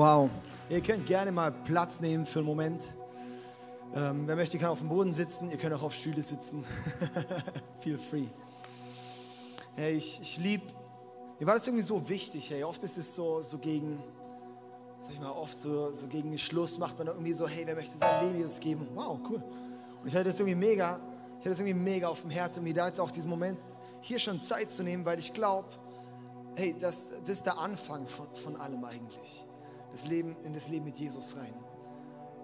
Wow. Ihr könnt gerne mal Platz nehmen für einen Moment. Ähm, wer möchte, kann auf dem Boden sitzen. Ihr könnt auch auf Stühle sitzen. Feel free. Hey, ich, ich liebe, mir war das irgendwie so wichtig. Hey, oft ist es so, so gegen, sag ich mal, oft so, so gegen den Schluss macht man irgendwie so, hey, wer möchte sein Leben Jesus geben? Wow, cool. Und ich hatte das irgendwie mega, ich hatte das irgendwie mega auf dem Herzen, irgendwie da jetzt auch diesen Moment hier schon Zeit zu nehmen, weil ich glaube, hey, das, das ist der Anfang von, von allem eigentlich das Leben, in das Leben mit Jesus rein.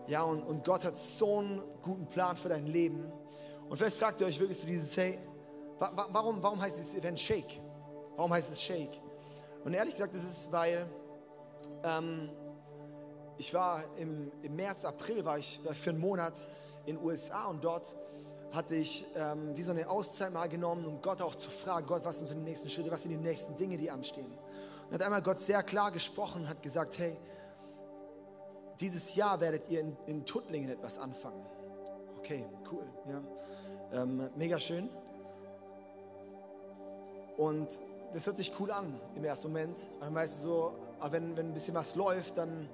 Ja, und, und Gott hat so einen guten Plan für dein Leben. Und vielleicht fragt ihr euch wirklich so dieses, hey, wa warum, warum heißt dieses Event Shake? Warum heißt es Shake? Und ehrlich gesagt, das ist, weil ähm, ich war im, im März, April, war ich, für einen Monat in den USA und dort hatte ich ähm, wie so eine Auszeit mal genommen, um Gott auch zu fragen, Gott, was sind so die nächsten Schritte, was sind die nächsten Dinge, die anstehen. Hat einmal Gott sehr klar gesprochen und hat gesagt, hey, dieses Jahr werdet ihr in, in Tuttlingen etwas anfangen. Okay, cool, ja. Ähm, mega schön. Und das hört sich cool an im ersten Moment. Aber dann weißt du so, aber wenn, wenn ein bisschen was läuft, dann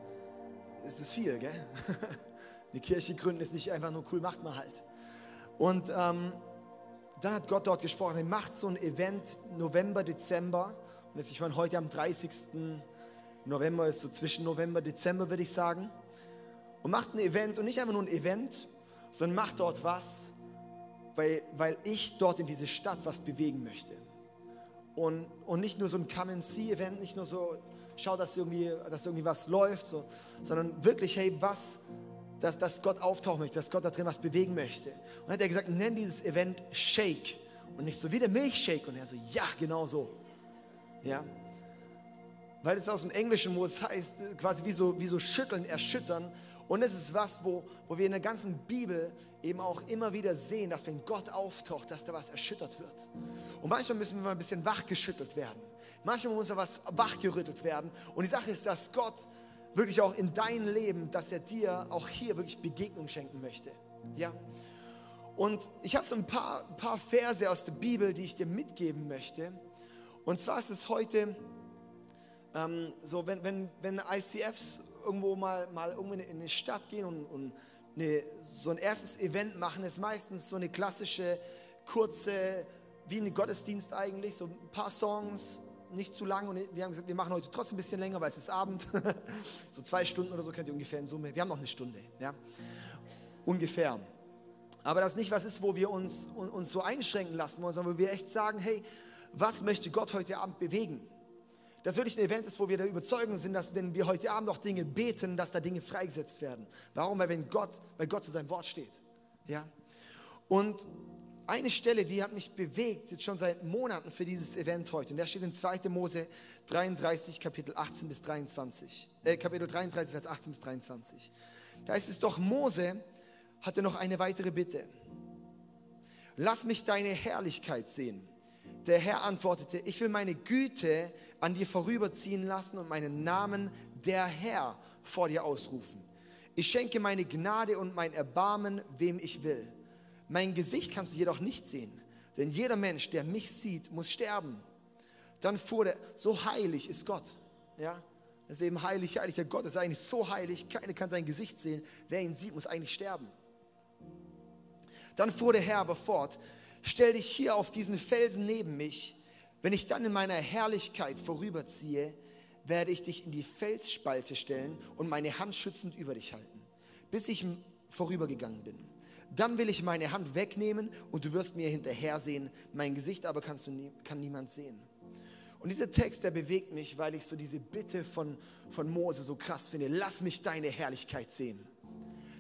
ist es viel, gell? Eine Kirche gründen ist nicht einfach nur cool, macht man halt. Und ähm, dann hat Gott dort gesprochen, er macht so ein Event November, Dezember. Und ich meine, heute am 30. November ist so zwischen November, Dezember, würde ich sagen. Und macht ein Event und nicht einfach nur ein Event, sondern macht dort was, weil, weil ich dort in diese Stadt was bewegen möchte. Und, und nicht nur so ein Come-and-See-Event, nicht nur so, schau, dass irgendwie, dass irgendwie was läuft, so, sondern wirklich, hey, was, dass, dass Gott auftauchen möchte, dass Gott da drin was bewegen möchte. Und dann hat er gesagt, nenn dieses Event Shake. Und nicht so wie der Milchshake. Und er so, ja, genau so. Ja, weil es aus dem Englischen, wo es heißt, quasi wie so, wie so schütteln, erschüttern. Und es ist was, wo, wo wir in der ganzen Bibel eben auch immer wieder sehen, dass wenn Gott auftaucht, dass da was erschüttert wird. Und manchmal müssen wir mal ein bisschen wachgeschüttelt werden. Manchmal muss da was wachgerüttelt werden. Und die Sache ist, dass Gott wirklich auch in dein Leben, dass er dir auch hier wirklich Begegnung schenken möchte. Ja. Und ich habe so ein paar, paar Verse aus der Bibel, die ich dir mitgeben möchte. Und zwar ist es heute ähm, so, wenn, wenn, wenn ICFs irgendwo mal, mal irgendwo in eine Stadt gehen und, und eine, so ein erstes Event machen, ist meistens so eine klassische, kurze, wie ein Gottesdienst eigentlich, so ein paar Songs, nicht zu lang. Und wir haben gesagt, wir machen heute trotzdem ein bisschen länger, weil es ist Abend. so zwei Stunden oder so könnt ihr ungefähr in Summe. Wir haben noch eine Stunde, ja. Ungefähr. Aber das nicht was ist, wo wir uns, uns so einschränken lassen wollen, sondern wo wir echt sagen, hey, was möchte Gott heute Abend bewegen? Das wirklich ein Event ist, wo wir der Überzeugung sind, dass wenn wir heute Abend auch Dinge beten, dass da Dinge freigesetzt werden. Warum? Weil wenn Gott, weil Gott zu seinem Wort steht. Ja? Und eine Stelle, die hat mich bewegt, jetzt schon seit Monaten für dieses Event heute. Und der steht in 2. Mose 33, Kapitel 18 bis 23. Äh, Kapitel 33, Vers 18 bis 23. Da ist es doch, Mose hatte noch eine weitere Bitte. Lass mich deine Herrlichkeit sehen. Der Herr antwortete, ich will meine Güte an dir vorüberziehen lassen und meinen Namen der Herr vor dir ausrufen. Ich schenke meine Gnade und mein Erbarmen, wem ich will. Mein Gesicht kannst du jedoch nicht sehen, denn jeder Mensch, der mich sieht, muss sterben. Dann fuhr der, so heilig ist Gott. Ja, das ist eben heilig, heiliger Gott ist eigentlich so heilig, keiner kann sein Gesicht sehen. Wer ihn sieht, muss eigentlich sterben. Dann fuhr der Herr aber fort, stell dich hier auf diesen Felsen neben mich. Wenn ich dann in meiner Herrlichkeit vorüberziehe, werde ich dich in die Felsspalte stellen und meine Hand schützend über dich halten, bis ich vorübergegangen bin. Dann will ich meine Hand wegnehmen und du wirst mir hinterher sehen. Mein Gesicht aber kannst du nie, kann niemand sehen. Und dieser Text, der bewegt mich, weil ich so diese Bitte von, von Mose so krass finde. Lass mich deine Herrlichkeit sehen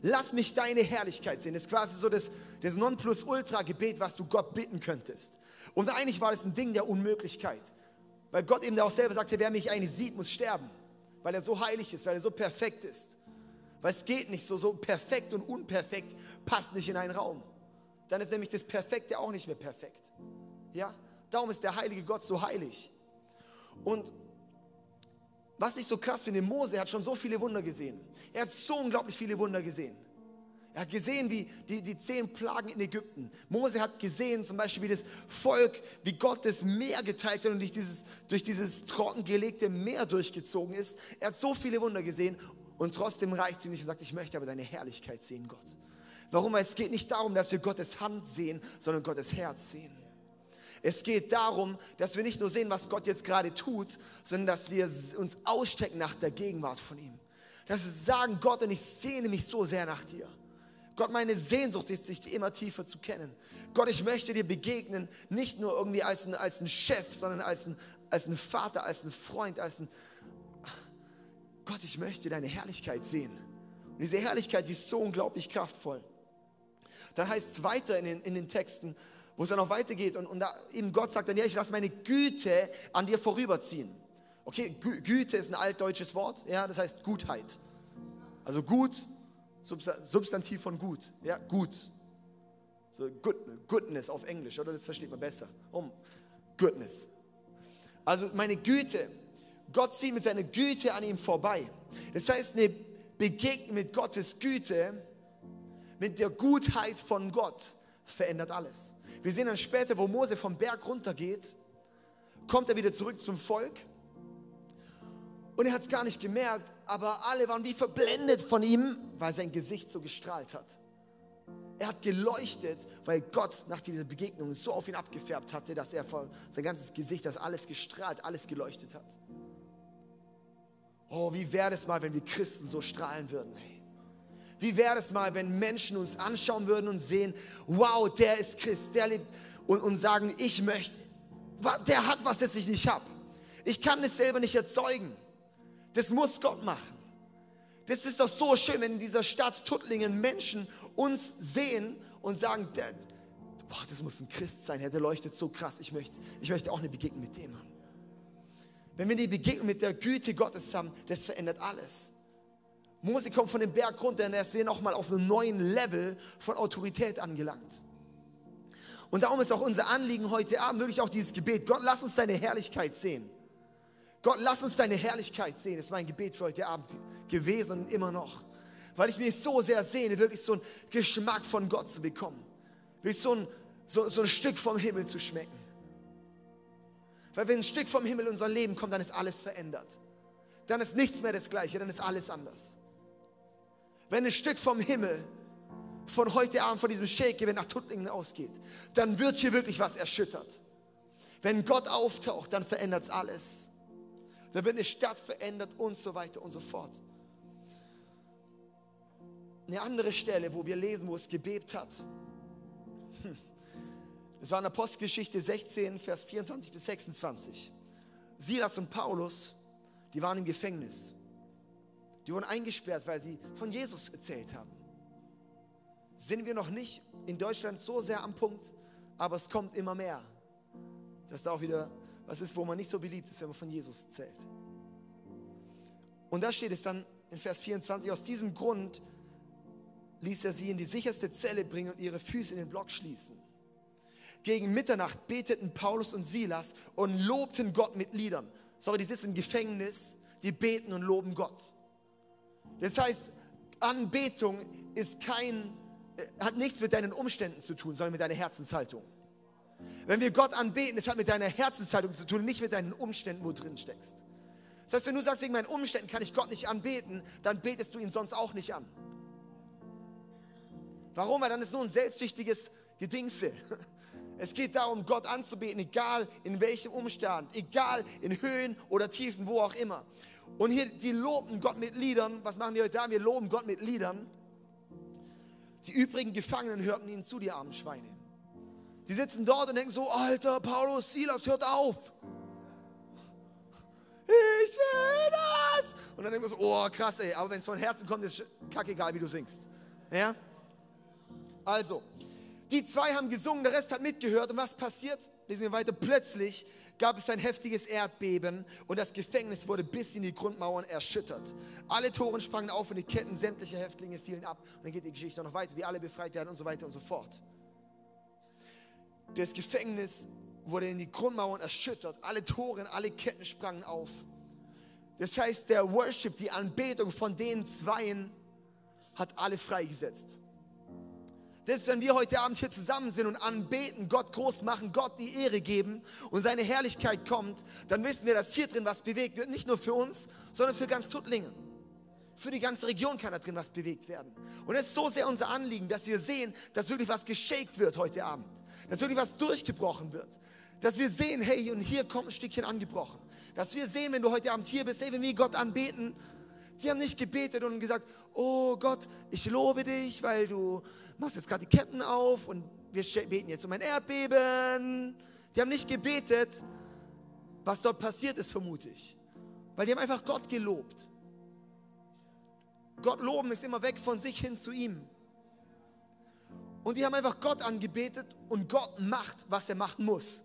lass mich deine Herrlichkeit sehen. Das ist quasi so das, das Nonplusultra-Gebet, was du Gott bitten könntest. Und eigentlich war das ein Ding der Unmöglichkeit. Weil Gott eben auch selber sagte, wer mich eigentlich sieht, muss sterben. Weil er so heilig ist, weil er so perfekt ist. Weil es geht nicht so, so perfekt und unperfekt passt nicht in einen Raum. Dann ist nämlich das Perfekte auch nicht mehr perfekt. Ja? Darum ist der heilige Gott so heilig. Und was ich so krass finde, Mose hat schon so viele Wunder gesehen. Er hat so unglaublich viele Wunder gesehen. Er hat gesehen, wie die, die zehn Plagen in Ägypten. Mose hat gesehen, zum Beispiel, wie das Volk, wie Gott das Meer geteilt hat und durch dieses, durch dieses trockengelegte Meer durchgezogen ist. Er hat so viele Wunder gesehen und trotzdem reicht ihm nicht und sagt, ich möchte aber deine Herrlichkeit sehen, Gott. Warum? Es geht nicht darum, dass wir Gottes Hand sehen, sondern Gottes Herz sehen. Es geht darum, dass wir nicht nur sehen, was Gott jetzt gerade tut, sondern dass wir uns ausstrecken nach der Gegenwart von ihm. Dass wir sagen, Gott, und ich sehne mich so sehr nach dir. Gott, meine Sehnsucht ist, dich immer tiefer zu kennen. Gott, ich möchte dir begegnen, nicht nur irgendwie als ein, als ein Chef, sondern als ein, als ein Vater, als ein Freund, als ein, Gott, ich möchte deine Herrlichkeit sehen. Und diese Herrlichkeit, die ist so unglaublich kraftvoll. Dann heißt es weiter in den, in den Texten, wo es dann noch weitergeht und, und da eben Gott sagt dann, ja, ich lasse meine Güte an dir vorüberziehen. Okay, Gü Güte ist ein altdeutsches Wort, ja, das heißt Gutheit. Also gut, Substantiv von gut, ja, gut. So good, goodness auf Englisch, oder? Das versteht man besser. Um, goodness. Also meine Güte, Gott zieht mit seiner Güte an ihm vorbei. Das heißt, eine Begegnung mit Gottes Güte, mit der Gutheit von Gott, verändert alles. Wir sehen dann später, wo Mose vom Berg runtergeht, kommt er wieder zurück zum Volk. Und er hat es gar nicht gemerkt, aber alle waren wie verblendet von ihm, weil sein Gesicht so gestrahlt hat. Er hat geleuchtet, weil Gott nach dieser Begegnung so auf ihn abgefärbt hatte, dass er vor sein ganzes Gesicht, das alles gestrahlt, alles geleuchtet hat. Oh, wie wäre es mal, wenn wir Christen so strahlen würden? Hey. Wie wäre es mal, wenn Menschen uns anschauen würden und sehen, wow, der ist Christ, der lebt und, und sagen, ich möchte, der hat was, das ich nicht habe. Ich kann es selber nicht erzeugen. Das muss Gott machen. Das ist doch so schön, wenn in dieser Stadt Tuttlingen Menschen uns sehen und sagen, der, boah, das muss ein Christ sein, der leuchtet so krass, ich möchte, ich möchte auch eine Begegnung mit dem haben. Wenn wir die Begegnung mit der Güte Gottes haben, das verändert alles. Mose kommt von dem Berg runter und er ist nochmal auf einem neuen Level von Autorität angelangt. Und darum ist auch unser Anliegen heute Abend wirklich auch dieses Gebet. Gott, lass uns deine Herrlichkeit sehen. Gott, lass uns deine Herrlichkeit sehen. Das ist mein Gebet für heute Abend gewesen und immer noch. Weil ich mich so sehr sehne, wirklich so einen Geschmack von Gott zu bekommen. Wirklich so ein, so, so ein Stück vom Himmel zu schmecken. Weil wenn ein Stück vom Himmel in unser Leben kommt, dann ist alles verändert. Dann ist nichts mehr das Gleiche, dann ist alles anders. Wenn ein Stück vom Himmel von heute Abend, von diesem Shake, wenn nach Tuttlingen ausgeht, dann wird hier wirklich was erschüttert. Wenn Gott auftaucht, dann verändert es alles. Da wird eine Stadt verändert und so weiter und so fort. Eine andere Stelle, wo wir lesen, wo es gebebt hat. Hm. Es war in Apostelgeschichte 16, Vers 24 bis 26. Silas und Paulus, die waren im Gefängnis. Die wurden eingesperrt, weil sie von Jesus erzählt haben. Sind wir noch nicht in Deutschland so sehr am Punkt, aber es kommt immer mehr. Dass da auch wieder was ist, wo man nicht so beliebt ist, wenn man von Jesus erzählt. Und da steht es dann in Vers 24, aus diesem Grund ließ er sie in die sicherste Zelle bringen und ihre Füße in den Block schließen. Gegen Mitternacht beteten Paulus und Silas und lobten Gott mit Liedern. Sorry, die sitzen im Gefängnis, die beten und loben Gott. Das heißt, Anbetung ist kein, äh, hat nichts mit deinen Umständen zu tun, sondern mit deiner Herzenshaltung. Wenn wir Gott anbeten, das hat mit deiner Herzenshaltung zu tun, nicht mit deinen Umständen, wo drin steckst. Das heißt, wenn du sagst, wegen meinen Umständen kann ich Gott nicht anbeten, dann betest du ihn sonst auch nicht an. Warum? Weil dann ist nur ein selbstsüchtiges Gedingse. Es geht darum, Gott anzubeten, egal in welchem Umstand, egal in Höhen oder Tiefen, wo auch immer. Und hier, die loben Gott mit Liedern. Was machen wir heute da? Wir loben Gott mit Liedern. Die übrigen Gefangenen hörten ihnen zu, die armen Schweine. Die sitzen dort und denken so, Alter, Paulus, Silas, hört auf. Ich will das. Und dann denken wir so, oh krass, ey. Aber wenn es von Herzen kommt, ist kackegal, wie du singst. Ja? Also, die zwei haben gesungen, der Rest hat mitgehört. Und was passiert? Lesen wir weiter. Plötzlich gab es ein heftiges Erdbeben und das Gefängnis wurde bis in die Grundmauern erschüttert. Alle Toren sprangen auf und die Ketten sämtlicher Häftlinge fielen ab. Und dann geht die Geschichte noch weiter, wie alle befreit werden und so weiter und so fort. Das Gefängnis wurde in die Grundmauern erschüttert. Alle Toren, alle Ketten sprangen auf. Das heißt, der Worship, die Anbetung von den Zweien hat alle freigesetzt. Ist, wenn wir heute Abend hier zusammen sind und anbeten, Gott groß machen, Gott die Ehre geben und seine Herrlichkeit kommt, dann wissen wir, dass hier drin was bewegt wird. Nicht nur für uns, sondern für ganz Tuttlingen. Für die ganze Region kann da drin was bewegt werden. Und es ist so sehr unser Anliegen, dass wir sehen, dass wirklich was geschakt wird heute Abend. Dass wirklich was durchgebrochen wird. Dass wir sehen, hey, und hier kommt ein Stückchen angebrochen. Dass wir sehen, wenn du heute Abend hier bist, hey, wenn wir Gott anbeten, die haben nicht gebetet und gesagt, oh Gott, ich lobe dich, weil du machst jetzt gerade die Ketten auf und wir beten jetzt um ein Erdbeben. Die haben nicht gebetet, was dort passiert ist, vermute ich. Weil die haben einfach Gott gelobt. Gott loben ist immer weg von sich hin zu ihm. Und die haben einfach Gott angebetet und Gott macht, was er machen muss.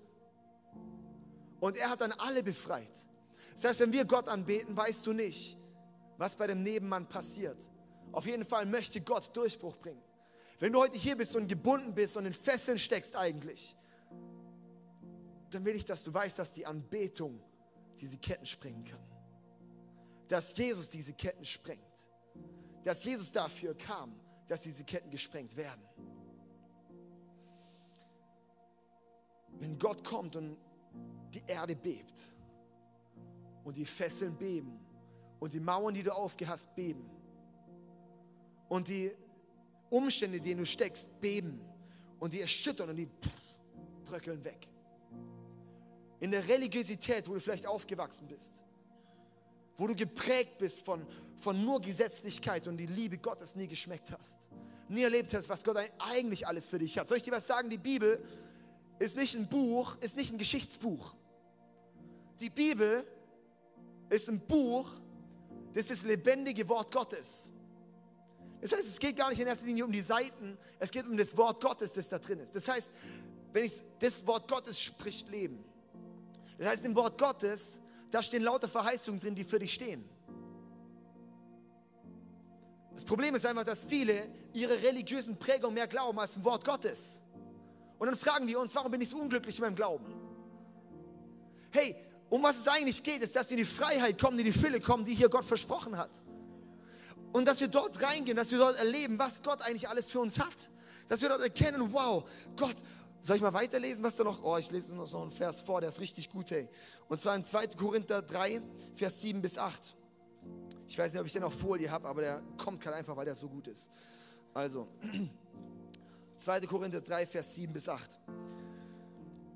Und er hat dann alle befreit. Das heißt, wenn wir Gott anbeten, weißt du nicht, was bei dem Nebenmann passiert. Auf jeden Fall möchte Gott Durchbruch bringen. Wenn du heute hier bist und gebunden bist und in Fesseln steckst eigentlich, dann will ich, dass du weißt, dass die Anbetung diese Ketten sprengen kann. Dass Jesus diese Ketten sprengt. Dass Jesus dafür kam, dass diese Ketten gesprengt werden. Wenn Gott kommt und die Erde bebt und die Fesseln beben und die Mauern, die du aufgehast, beben und die Umstände, in denen du steckst, beben und die erschüttern und die bröckeln weg. In der Religiosität, wo du vielleicht aufgewachsen bist, wo du geprägt bist von, von nur Gesetzlichkeit und die Liebe Gottes nie geschmeckt hast, nie erlebt hast, was Gott eigentlich alles für dich hat. Soll ich dir was sagen? Die Bibel ist nicht ein Buch, ist nicht ein Geschichtsbuch. Die Bibel ist ein Buch, das ist das lebendige Wort Gottes. Das heißt, es geht gar nicht in erster Linie um die Seiten, es geht um das Wort Gottes, das da drin ist. Das heißt, wenn ich, das Wort Gottes spricht Leben. Das heißt, im Wort Gottes, da stehen lauter Verheißungen drin, die für dich stehen. Das Problem ist einfach, dass viele ihre religiösen Prägungen mehr glauben als im Wort Gottes. Und dann fragen wir uns, warum bin ich so unglücklich in meinem Glauben? Hey, um was es eigentlich geht, ist, dass wir in die Freiheit kommen, in die Fülle kommen, die hier Gott versprochen hat. Und dass wir dort reingehen, dass wir dort erleben, was Gott eigentlich alles für uns hat. Dass wir dort erkennen, wow, Gott, soll ich mal weiterlesen, was da noch? Oh, ich lese noch so einen Vers vor, der ist richtig gut, hey. Und zwar in 2. Korinther 3, Vers 7 bis 8. Ich weiß nicht, ob ich den auf Folie habe, aber der kommt gerade einfach, weil der so gut ist. Also, 2. Korinther 3, Vers 7 bis 8.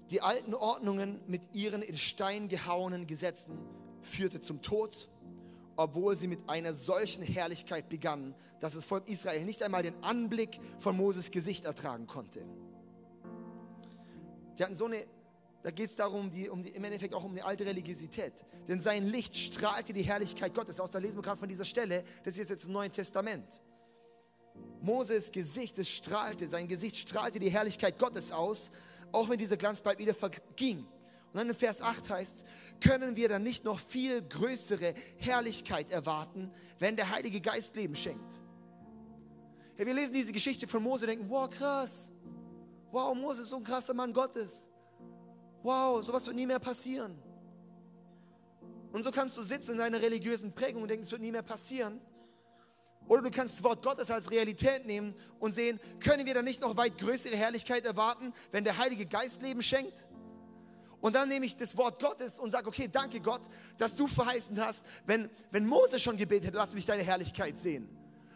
Die alten Ordnungen mit ihren in Stein gehauenen Gesetzen führte zum Tod obwohl sie mit einer solchen Herrlichkeit begannen, dass das Volk Israel nicht einmal den Anblick von Moses Gesicht ertragen konnte. Die hatten so eine, da geht es darum, die, um die, im Endeffekt auch um die alte Religiosität. Denn sein Licht strahlte die Herrlichkeit Gottes aus. Da lesen wir gerade von dieser Stelle, das ist jetzt im Neuen Testament. Moses Gesicht, es strahlte, sein Gesicht strahlte die Herrlichkeit Gottes aus, auch wenn dieser Glanz bald wieder verging. Und dann in Vers 8 heißt, können wir dann nicht noch viel größere Herrlichkeit erwarten, wenn der Heilige Geist Leben schenkt? Ja, wir lesen diese Geschichte von Mose und denken, wow, krass. Wow, Mose ist so ein krasser Mann Gottes. Wow, sowas wird nie mehr passieren. Und so kannst du sitzen in deiner religiösen Prägung und denken, es wird nie mehr passieren. Oder du kannst das Wort Gottes als Realität nehmen und sehen, können wir dann nicht noch weit größere Herrlichkeit erwarten, wenn der Heilige Geist Leben schenkt? Und dann nehme ich das Wort Gottes und sage, okay, danke Gott, dass du verheißen hast, wenn, wenn Mose schon gebetet hat, lass mich deine Herrlichkeit sehen.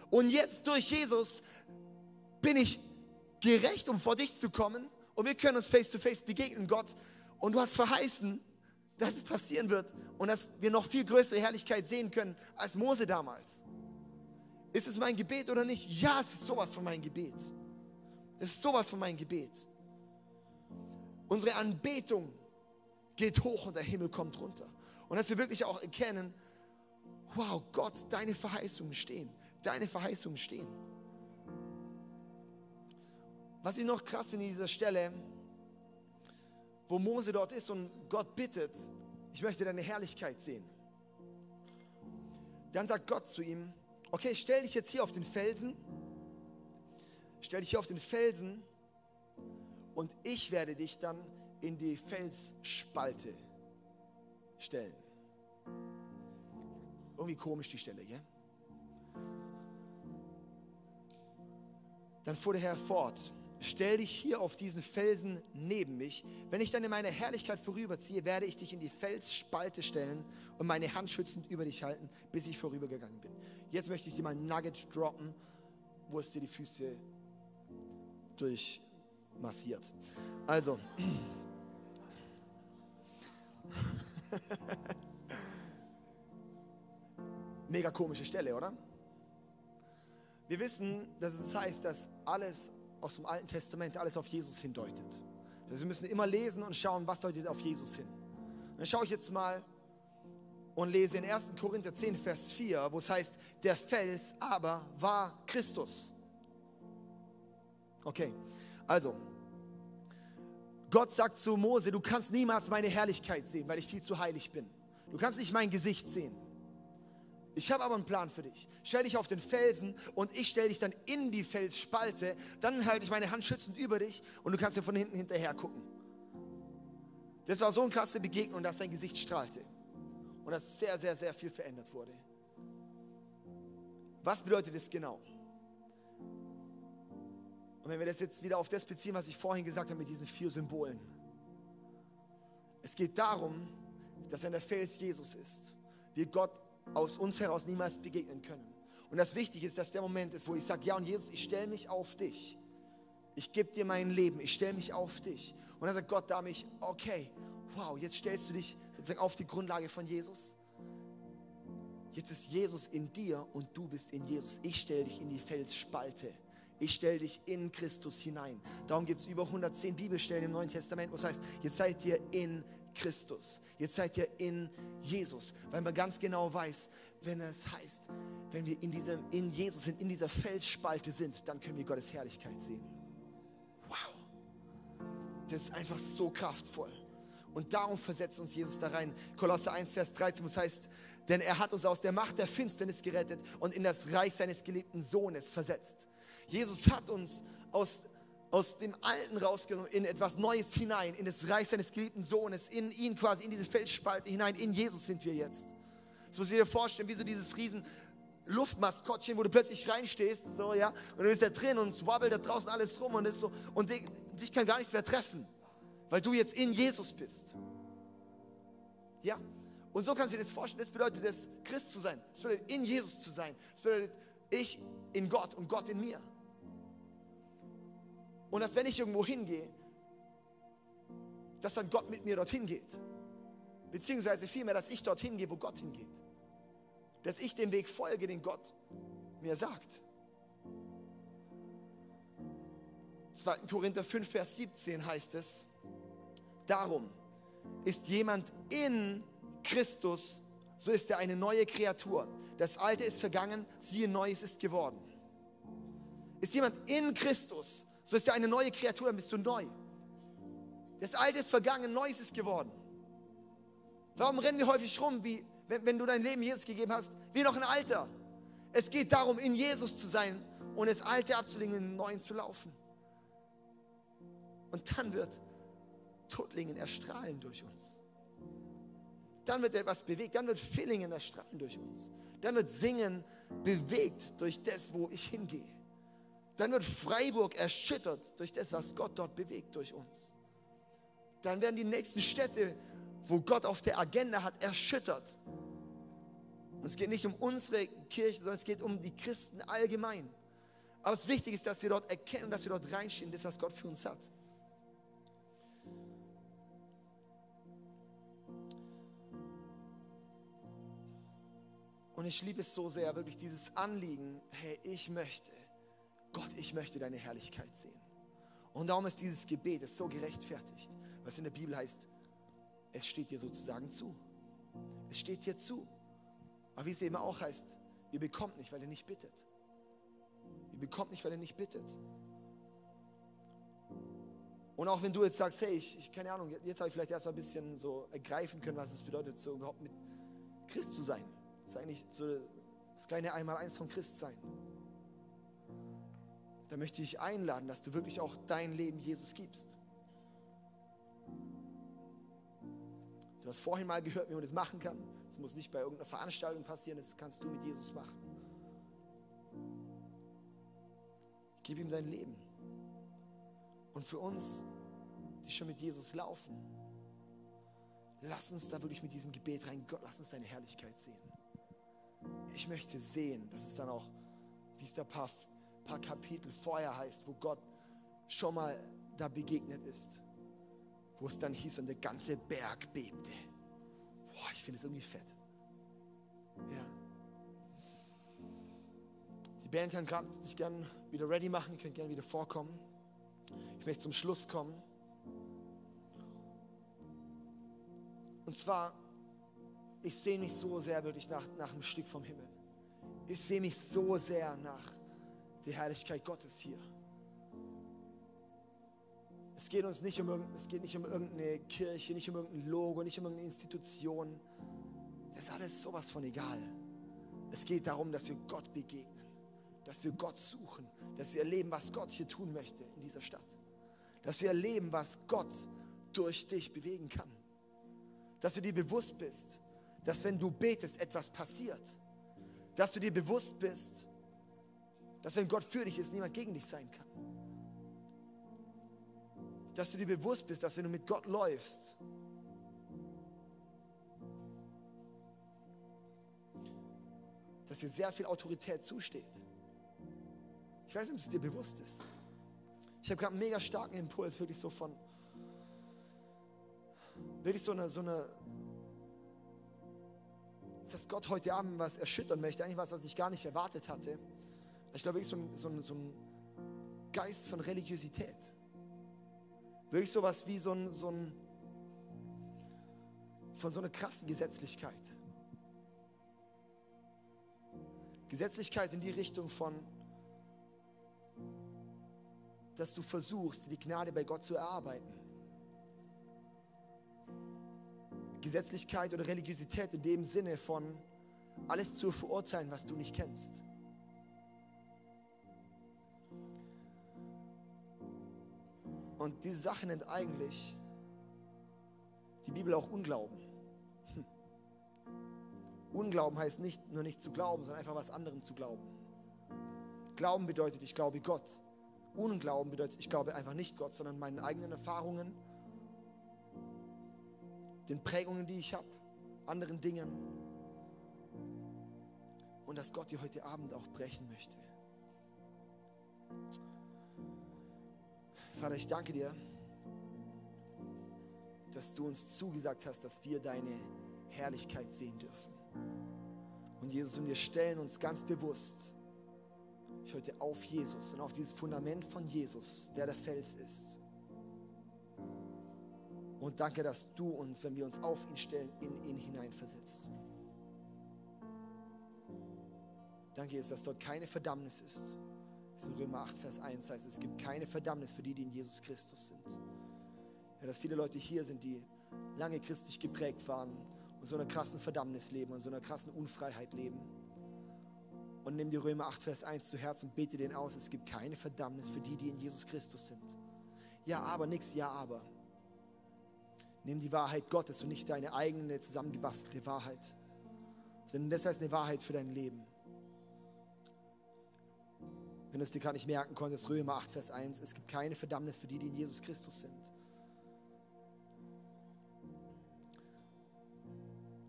Und jetzt durch Jesus bin ich gerecht, um vor dich zu kommen. Und wir können uns face to face begegnen, Gott. Und du hast verheißen, dass es passieren wird und dass wir noch viel größere Herrlichkeit sehen können als Mose damals. Ist es mein Gebet oder nicht? Ja, es ist sowas von meinem Gebet. Es ist sowas von meinem Gebet. Unsere Anbetung geht hoch und der Himmel kommt runter. Und dass wir wirklich auch erkennen, wow, Gott, deine Verheißungen stehen. Deine Verheißungen stehen. Was ich noch krass finde in dieser Stelle, wo Mose dort ist und Gott bittet, ich möchte deine Herrlichkeit sehen. Dann sagt Gott zu ihm, okay, stell dich jetzt hier auf den Felsen, stell dich hier auf den Felsen und ich werde dich dann in die Felsspalte stellen. Irgendwie komisch die Stelle, gell? Dann fuhr der Herr fort. Stell dich hier auf diesen Felsen neben mich. Wenn ich dann in meiner Herrlichkeit vorüberziehe, werde ich dich in die Felsspalte stellen und meine Hand schützend über dich halten, bis ich vorübergegangen bin. Jetzt möchte ich dir mal Nugget droppen, wo es dir die Füße durchmassiert. Also, mega komische Stelle, oder? Wir wissen, dass es heißt, dass alles aus dem Alten Testament, alles auf Jesus hindeutet. Also wir müssen immer lesen und schauen, was deutet auf Jesus hin. Und dann schaue ich jetzt mal und lese in 1. Korinther 10, Vers 4, wo es heißt, der Fels aber war Christus. Okay, also, Gott sagt zu Mose, du kannst niemals meine Herrlichkeit sehen, weil ich viel zu heilig bin. Du kannst nicht mein Gesicht sehen. Ich habe aber einen Plan für dich. Stell dich auf den Felsen und ich stelle dich dann in die Felsspalte. Dann halte ich meine Hand schützend über dich und du kannst mir von hinten hinterher gucken. Das war so eine krasse Begegnung, dass sein Gesicht strahlte und dass sehr, sehr, sehr viel verändert wurde. Was bedeutet das genau? Und wenn wir das jetzt wieder auf das beziehen, was ich vorhin gesagt habe mit diesen vier Symbolen. Es geht darum, dass wenn der Fels Jesus ist, wir Gott aus uns heraus niemals begegnen können. Und das Wichtige ist, dass der Moment ist, wo ich sage, ja und Jesus, ich stelle mich auf dich. Ich gebe dir mein Leben, ich stelle mich auf dich. Und dann sagt Gott da mich, okay, wow, jetzt stellst du dich sozusagen auf die Grundlage von Jesus. Jetzt ist Jesus in dir und du bist in Jesus. Ich stelle dich in die Felsspalte. Ich stelle dich in Christus hinein. Darum gibt es über 110 Bibelstellen im Neuen Testament, wo es heißt, jetzt seid ihr in Christus. Jetzt seid ihr in Jesus, weil man ganz genau weiß, wenn es heißt, wenn wir in, diesem, in Jesus sind, in dieser Felsspalte sind, dann können wir Gottes Herrlichkeit sehen. Wow. Das ist einfach so kraftvoll. Und darum versetzt uns Jesus da rein. Kolosser 1, Vers 13, wo es heißt, denn er hat uns aus der Macht der Finsternis gerettet und in das Reich seines geliebten Sohnes versetzt. Jesus hat uns aus aus dem Alten rausgenommen, in etwas Neues hinein, in das Reich seines geliebten Sohnes, in ihn quasi, in diese Felsspalte hinein. In Jesus sind wir jetzt. Das muss ich dir vorstellen, wie so dieses riesen Luftmaskottchen, wo du plötzlich reinstehst, so, ja, und du bist da drin und es wabbelt da draußen alles rum und ist so, und dich, dich kann gar nichts mehr treffen, weil du jetzt in Jesus bist. Ja, und so kannst du dir das vorstellen. Das bedeutet es, Christ zu sein. Das bedeutet, in Jesus zu sein. Das bedeutet, ich in Gott und Gott in mir. Und dass wenn ich irgendwo hingehe, dass dann Gott mit mir dorthin geht. Beziehungsweise vielmehr, dass ich dorthin gehe, wo Gott hingeht. Dass ich dem Weg folge, den Gott mir sagt. 2. Korinther 5, Vers 17 heißt es, darum ist jemand in Christus, so ist er eine neue Kreatur. Das Alte ist vergangen, siehe, Neues ist geworden. Ist jemand in Christus, so ist ja eine neue Kreatur, dann bist du neu. Das Alte ist vergangen, Neues ist geworden. Warum rennen wir häufig rum, wie, wenn, wenn du dein Leben Jesus gegeben hast, wie noch ein Alter? Es geht darum, in Jesus zu sein und das Alte abzulegen und in den Neuen zu laufen. Und dann wird Tuttlingen erstrahlen durch uns. Dann wird etwas bewegt, dann wird Villingen erstrahlen durch uns. Dann wird Singen bewegt durch das, wo ich hingehe dann wird Freiburg erschüttert durch das, was Gott dort bewegt durch uns. Dann werden die nächsten Städte, wo Gott auf der Agenda hat, erschüttert. Und es geht nicht um unsere Kirche, sondern es geht um die Christen allgemein. Aber es wichtig ist, dass wir dort erkennen, dass wir dort reinstehen, das, was Gott für uns hat. Und ich liebe es so sehr, wirklich dieses Anliegen, hey, ich möchte Gott, ich möchte deine Herrlichkeit sehen. Und darum ist dieses Gebet ist so gerechtfertigt, was in der Bibel heißt, es steht dir sozusagen zu. Es steht dir zu. Aber wie es eben auch heißt, ihr bekommt nicht, weil ihr nicht bittet. Ihr bekommt nicht, weil ihr nicht bittet. Und auch wenn du jetzt sagst, hey, ich, ich keine Ahnung, jetzt habe ich vielleicht erstmal ein bisschen so ergreifen können, was es bedeutet, so überhaupt mit Christ zu sein. Das ist eigentlich so das kleine Einmaleins von Christ sein dann möchte ich einladen, dass du wirklich auch dein Leben Jesus gibst. Du hast vorhin mal gehört, wie man das machen kann. Das muss nicht bei irgendeiner Veranstaltung passieren, das kannst du mit Jesus machen. Gib ihm dein Leben. Und für uns, die schon mit Jesus laufen, lass uns da wirklich mit diesem Gebet rein. Gott, lass uns deine Herrlichkeit sehen. Ich möchte sehen, dass es dann auch, wie es ein paar, paar Kapitel vorher heißt, wo Gott schon mal da begegnet ist, wo es dann hieß und der ganze Berg bebte. Boah, ich finde es irgendwie fett. Ja. Die Band kann gerade sich gerne wieder ready machen, ihr könnt gerne wieder vorkommen. Ich möchte zum Schluss kommen. Und zwar, ich sehe mich so sehr wirklich nach, nach einem Stück vom Himmel. Ich sehe mich so sehr nach der Herrlichkeit Gottes hier. Es geht uns nicht um, es geht nicht um irgendeine Kirche, nicht um irgendein Logo, nicht um irgendeine Institution. Das ist alles sowas von egal. Es geht darum, dass wir Gott begegnen, dass wir Gott suchen, dass wir erleben, was Gott hier tun möchte in dieser Stadt. Dass wir erleben, was Gott durch dich bewegen kann. Dass du dir bewusst bist, dass wenn du betest, etwas passiert. Dass du dir bewusst bist, dass wenn Gott für dich ist, niemand gegen dich sein kann dass du dir bewusst bist, dass wenn du mit Gott läufst, dass dir sehr viel Autorität zusteht. Ich weiß nicht, ob es dir bewusst ist. Ich habe gerade einen mega starken Impuls, wirklich so von, wirklich so eine, so eine, dass Gott heute Abend was erschüttern möchte, eigentlich was, was ich gar nicht erwartet hatte. Ich glaube wirklich so ein, so ein, so ein Geist von Religiosität. Wirklich sowas wie so ein, so ein von so einer krassen Gesetzlichkeit. Gesetzlichkeit in die Richtung von, dass du versuchst, die Gnade bei Gott zu erarbeiten. Gesetzlichkeit oder Religiosität in dem Sinne von alles zu verurteilen, was du nicht kennst. Und diese Sache nennt eigentlich die Bibel auch Unglauben. Hm. Unglauben heißt nicht nur nicht zu glauben, sondern einfach was anderem zu glauben. Glauben bedeutet, ich glaube Gott. Unglauben bedeutet, ich glaube einfach nicht Gott, sondern meinen eigenen Erfahrungen, den Prägungen, die ich habe, anderen Dingen. Und dass Gott dir heute Abend auch brechen möchte. Vater, ich danke dir, dass du uns zugesagt hast, dass wir deine Herrlichkeit sehen dürfen. Und Jesus, und wir stellen uns ganz bewusst heute auf Jesus und auf dieses Fundament von Jesus, der der Fels ist. Und danke, dass du uns, wenn wir uns auf ihn stellen, in ihn hineinversetzt. Danke, Jesus, dass dort keine Verdammnis ist, so Römer 8, Vers 1 heißt, es gibt keine Verdammnis für die, die in Jesus Christus sind. Ja, dass viele Leute hier sind, die lange christlich geprägt waren und so einer krassen Verdammnis leben und so einer krassen Unfreiheit leben. Und nimm die Römer 8, Vers 1 zu Herzen und bete den aus. Es gibt keine Verdammnis für die, die in Jesus Christus sind. Ja, aber nichts, ja, aber. Nimm die Wahrheit Gottes und nicht deine eigene zusammengebastelte Wahrheit, sondern das heißt eine Wahrheit für dein Leben wenn du es dir gerade nicht merken konntest, Römer 8, Vers 1, es gibt keine Verdammnis für die, die in Jesus Christus sind.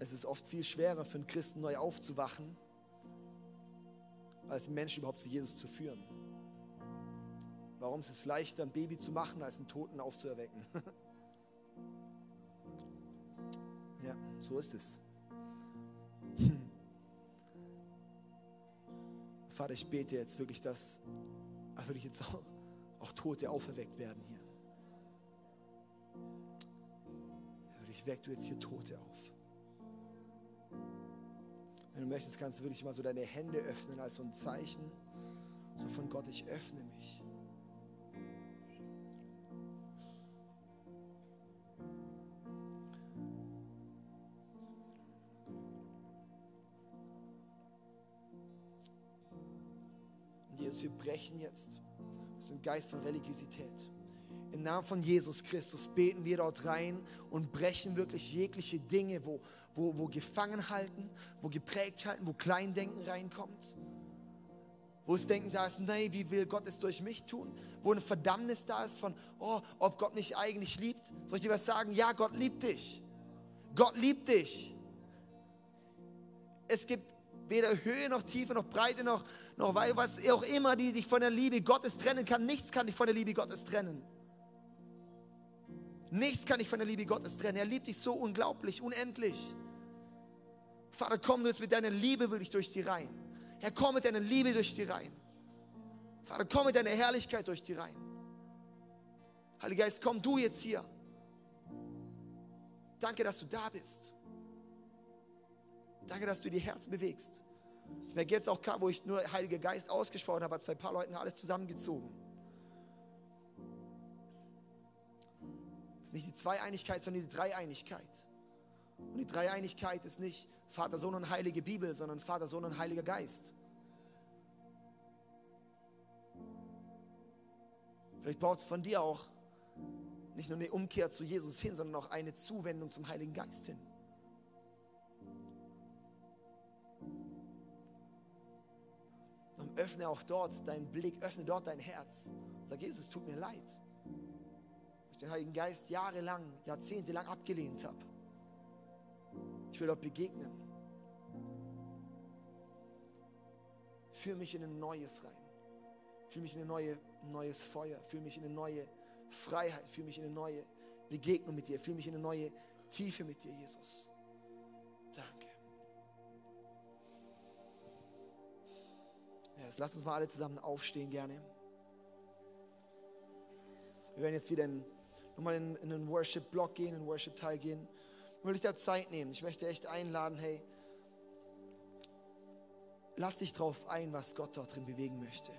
Es ist oft viel schwerer für einen Christen neu aufzuwachen, als einen Menschen überhaupt zu Jesus zu führen. Warum ist es leichter, ein Baby zu machen, als einen Toten aufzuerwecken? ja, so ist es. Vater, ich bete jetzt wirklich, dass wirklich jetzt auch, auch Tote auferweckt werden hier. Wirklich weck du jetzt hier Tote auf. Wenn du möchtest, kannst du wirklich mal so deine Hände öffnen als so ein Zeichen, so von Gott, ich öffne mich. Wir brechen jetzt so einen Geist von Religiosität. Im Namen von Jesus Christus beten wir dort rein und brechen wirklich jegliche Dinge, wo, wo, wo gefangen halten, wo geprägt halten, wo Kleindenken reinkommt, wo es Denken da ist, nee, wie will Gott es durch mich tun? Wo eine Verdammnis da ist von, oh, ob Gott mich eigentlich liebt. Soll ich dir was sagen? Ja, Gott liebt dich. Gott liebt dich. Es gibt weder Höhe noch Tiefe noch Breite noch, noch was auch immer, die dich von der Liebe Gottes trennen kann. Nichts kann dich von der Liebe Gottes trennen. Nichts kann dich von der Liebe Gottes trennen. Er liebt dich so unglaublich, unendlich. Vater, komm du jetzt mit deiner Liebe wirklich durch die Reihen. Herr, komm mit deiner Liebe durch die Reihen. Vater, komm mit deiner Herrlichkeit durch die Reihen. Heiliger Geist, komm du jetzt hier. Danke, dass du da bist. Danke, dass du die Herzen bewegst. Ich merke jetzt auch, wo ich nur Heiliger Geist ausgesprochen habe, hat ein paar Leuten alles zusammengezogen. Es ist nicht die Zweieinigkeit, sondern die Dreieinigkeit. Und die Dreieinigkeit ist nicht Vater, Sohn und Heilige Bibel, sondern Vater, Sohn und Heiliger Geist. Vielleicht braucht es von dir auch nicht nur eine Umkehr zu Jesus hin, sondern auch eine Zuwendung zum Heiligen Geist hin. Öffne auch dort deinen Blick, öffne dort dein Herz. Sag, Jesus, tut mir leid. Ich den Heiligen Geist jahrelang, jahrzehntelang abgelehnt habe. Ich will dort begegnen. Führ mich in ein neues rein. Führ mich in ein neue, neues Feuer. Führ mich in eine neue Freiheit. Führ mich in eine neue Begegnung mit dir. Führ mich in eine neue Tiefe mit dir, Jesus. Yes, lass uns mal alle zusammen aufstehen gerne. Wir werden jetzt wieder in, nochmal in, in einen Worship-Block gehen, in einen Worship-Teil gehen will ich da Zeit nehmen. Ich möchte echt einladen, hey, lass dich drauf ein, was Gott dort drin bewegen möchte.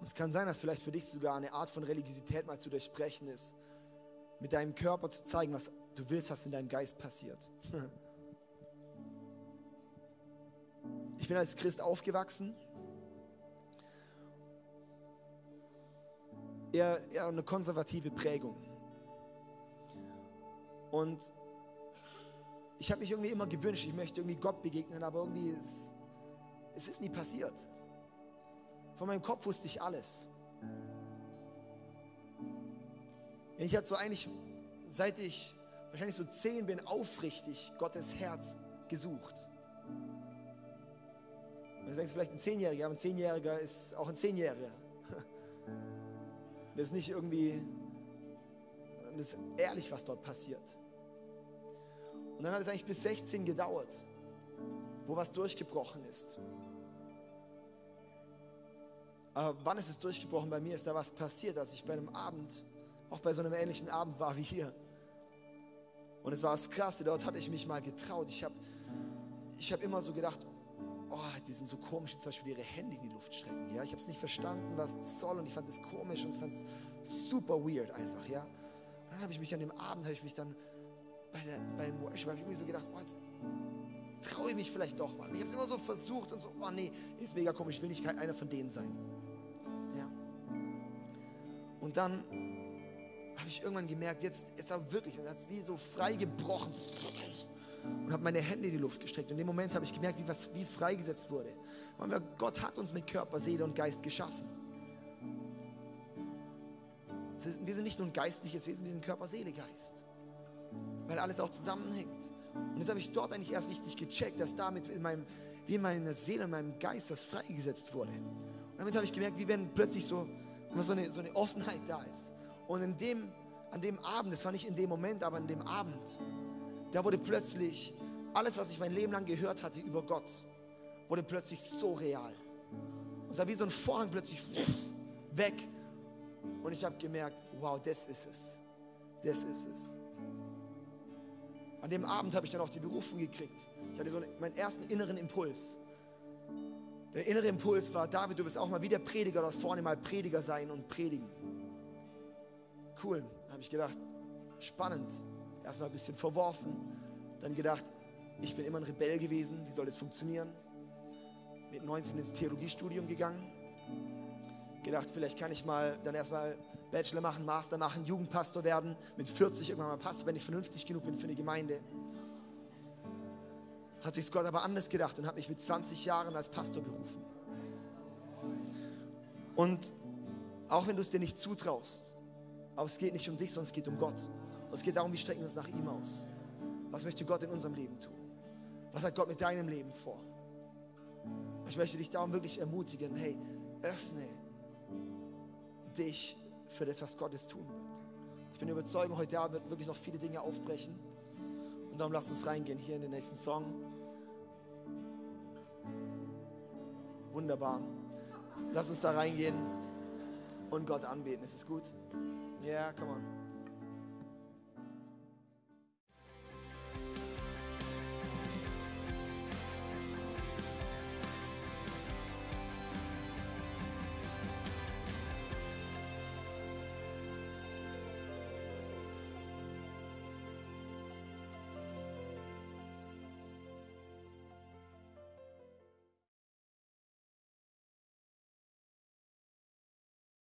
es kann sein, dass vielleicht für dich sogar eine Art von Religiosität mal zu durchbrechen ist, mit deinem Körper zu zeigen, was du willst, was in deinem Geist passiert. Ich bin als Christ aufgewachsen. Eher, eher eine konservative Prägung. Und ich habe mich irgendwie immer gewünscht, ich möchte irgendwie Gott begegnen, aber irgendwie ist, es ist nie passiert. Von meinem Kopf wusste ich alles. Ich hatte so eigentlich, seit ich wahrscheinlich so zehn bin, aufrichtig Gottes Herz gesucht. Du denkst vielleicht ein Zehnjähriger, aber ein Zehnjähriger ist auch ein Zehnjähriger. Das ist nicht irgendwie, das ist ehrlich, was dort passiert. Und dann hat es eigentlich bis 16 gedauert, wo was durchgebrochen ist. Aber wann ist es durchgebrochen bei mir? Ist da was passiert, als ich bei einem Abend, auch bei so einem ähnlichen Abend war wie hier. Und es war das Krasse, dort hatte ich mich mal getraut. Ich habe ich hab immer so gedacht, oh, die sind so komisch, zum Beispiel ihre Hände in die Luft strecken. Ja? Ich habe es nicht verstanden, was das soll und ich fand es komisch und fand es super weird einfach. Ja? Und dann habe ich mich an dem Abend, habe ich mich dann bei der, beim Worship habe ich irgendwie so gedacht, oh, traue ich mich vielleicht doch mal. Ich habe es immer so versucht und so, oh nee, ist mega komisch, ich will nicht einer von denen sein. Ja. Und dann habe ich irgendwann gemerkt, jetzt, jetzt aber wirklich, und das ist wie so frei gebrochen und habe meine Hände in die Luft gestreckt. Und in dem Moment habe ich gemerkt, wie was wie freigesetzt wurde. Weil Gott hat uns mit Körper, Seele und Geist geschaffen. Ist, wir sind nicht nur ein geistliches Wesen, wir sind Körper, Seele, Geist weil alles auch zusammenhängt. Und jetzt habe ich dort eigentlich erst richtig gecheckt, dass damit in meinem, wie in meiner Seele, in meinem Geist was freigesetzt wurde. Und damit habe ich gemerkt, wie wenn plötzlich so, so, eine, so eine Offenheit da ist. Und in dem, an dem Abend, das war nicht in dem Moment, aber an dem Abend, da wurde plötzlich alles, was ich mein Leben lang gehört hatte über Gott, wurde plötzlich so real. Und es war wie so ein Vorhang plötzlich weg. Und ich habe gemerkt, wow, das ist es. Das ist es. An dem Abend habe ich dann auch die Berufung gekriegt. Ich hatte so meinen ersten inneren Impuls. Der innere Impuls war, David, du wirst auch mal wie der Prediger dort vorne mal Prediger sein und predigen. Cool, habe ich gedacht, spannend. Erstmal ein bisschen verworfen, dann gedacht, ich bin immer ein Rebell gewesen, wie soll das funktionieren? Mit 19 ins Theologiestudium gegangen. Gedacht, vielleicht kann ich mal dann erstmal Bachelor machen, Master machen, Jugendpastor werden, mit 40 irgendwann mal Pastor, wenn ich vernünftig genug bin für eine Gemeinde. hat sich Gott aber anders gedacht und hat mich mit 20 Jahren als Pastor berufen. Und auch wenn du es dir nicht zutraust, aber es geht nicht um dich, sondern es geht um Gott. Und es geht darum, wie strecken wir uns nach ihm aus. Was möchte Gott in unserem Leben tun? Was hat Gott mit deinem Leben vor? Ich möchte dich darum wirklich ermutigen, hey, öffne dich für das, was Gott es tun wird. Ich bin überzeugt, heute Jahr wird wirklich noch viele Dinge aufbrechen. Und darum lasst uns reingehen hier in den nächsten Song. Wunderbar. Lass uns da reingehen und Gott anbeten. Ist es gut? Ja, yeah, come on.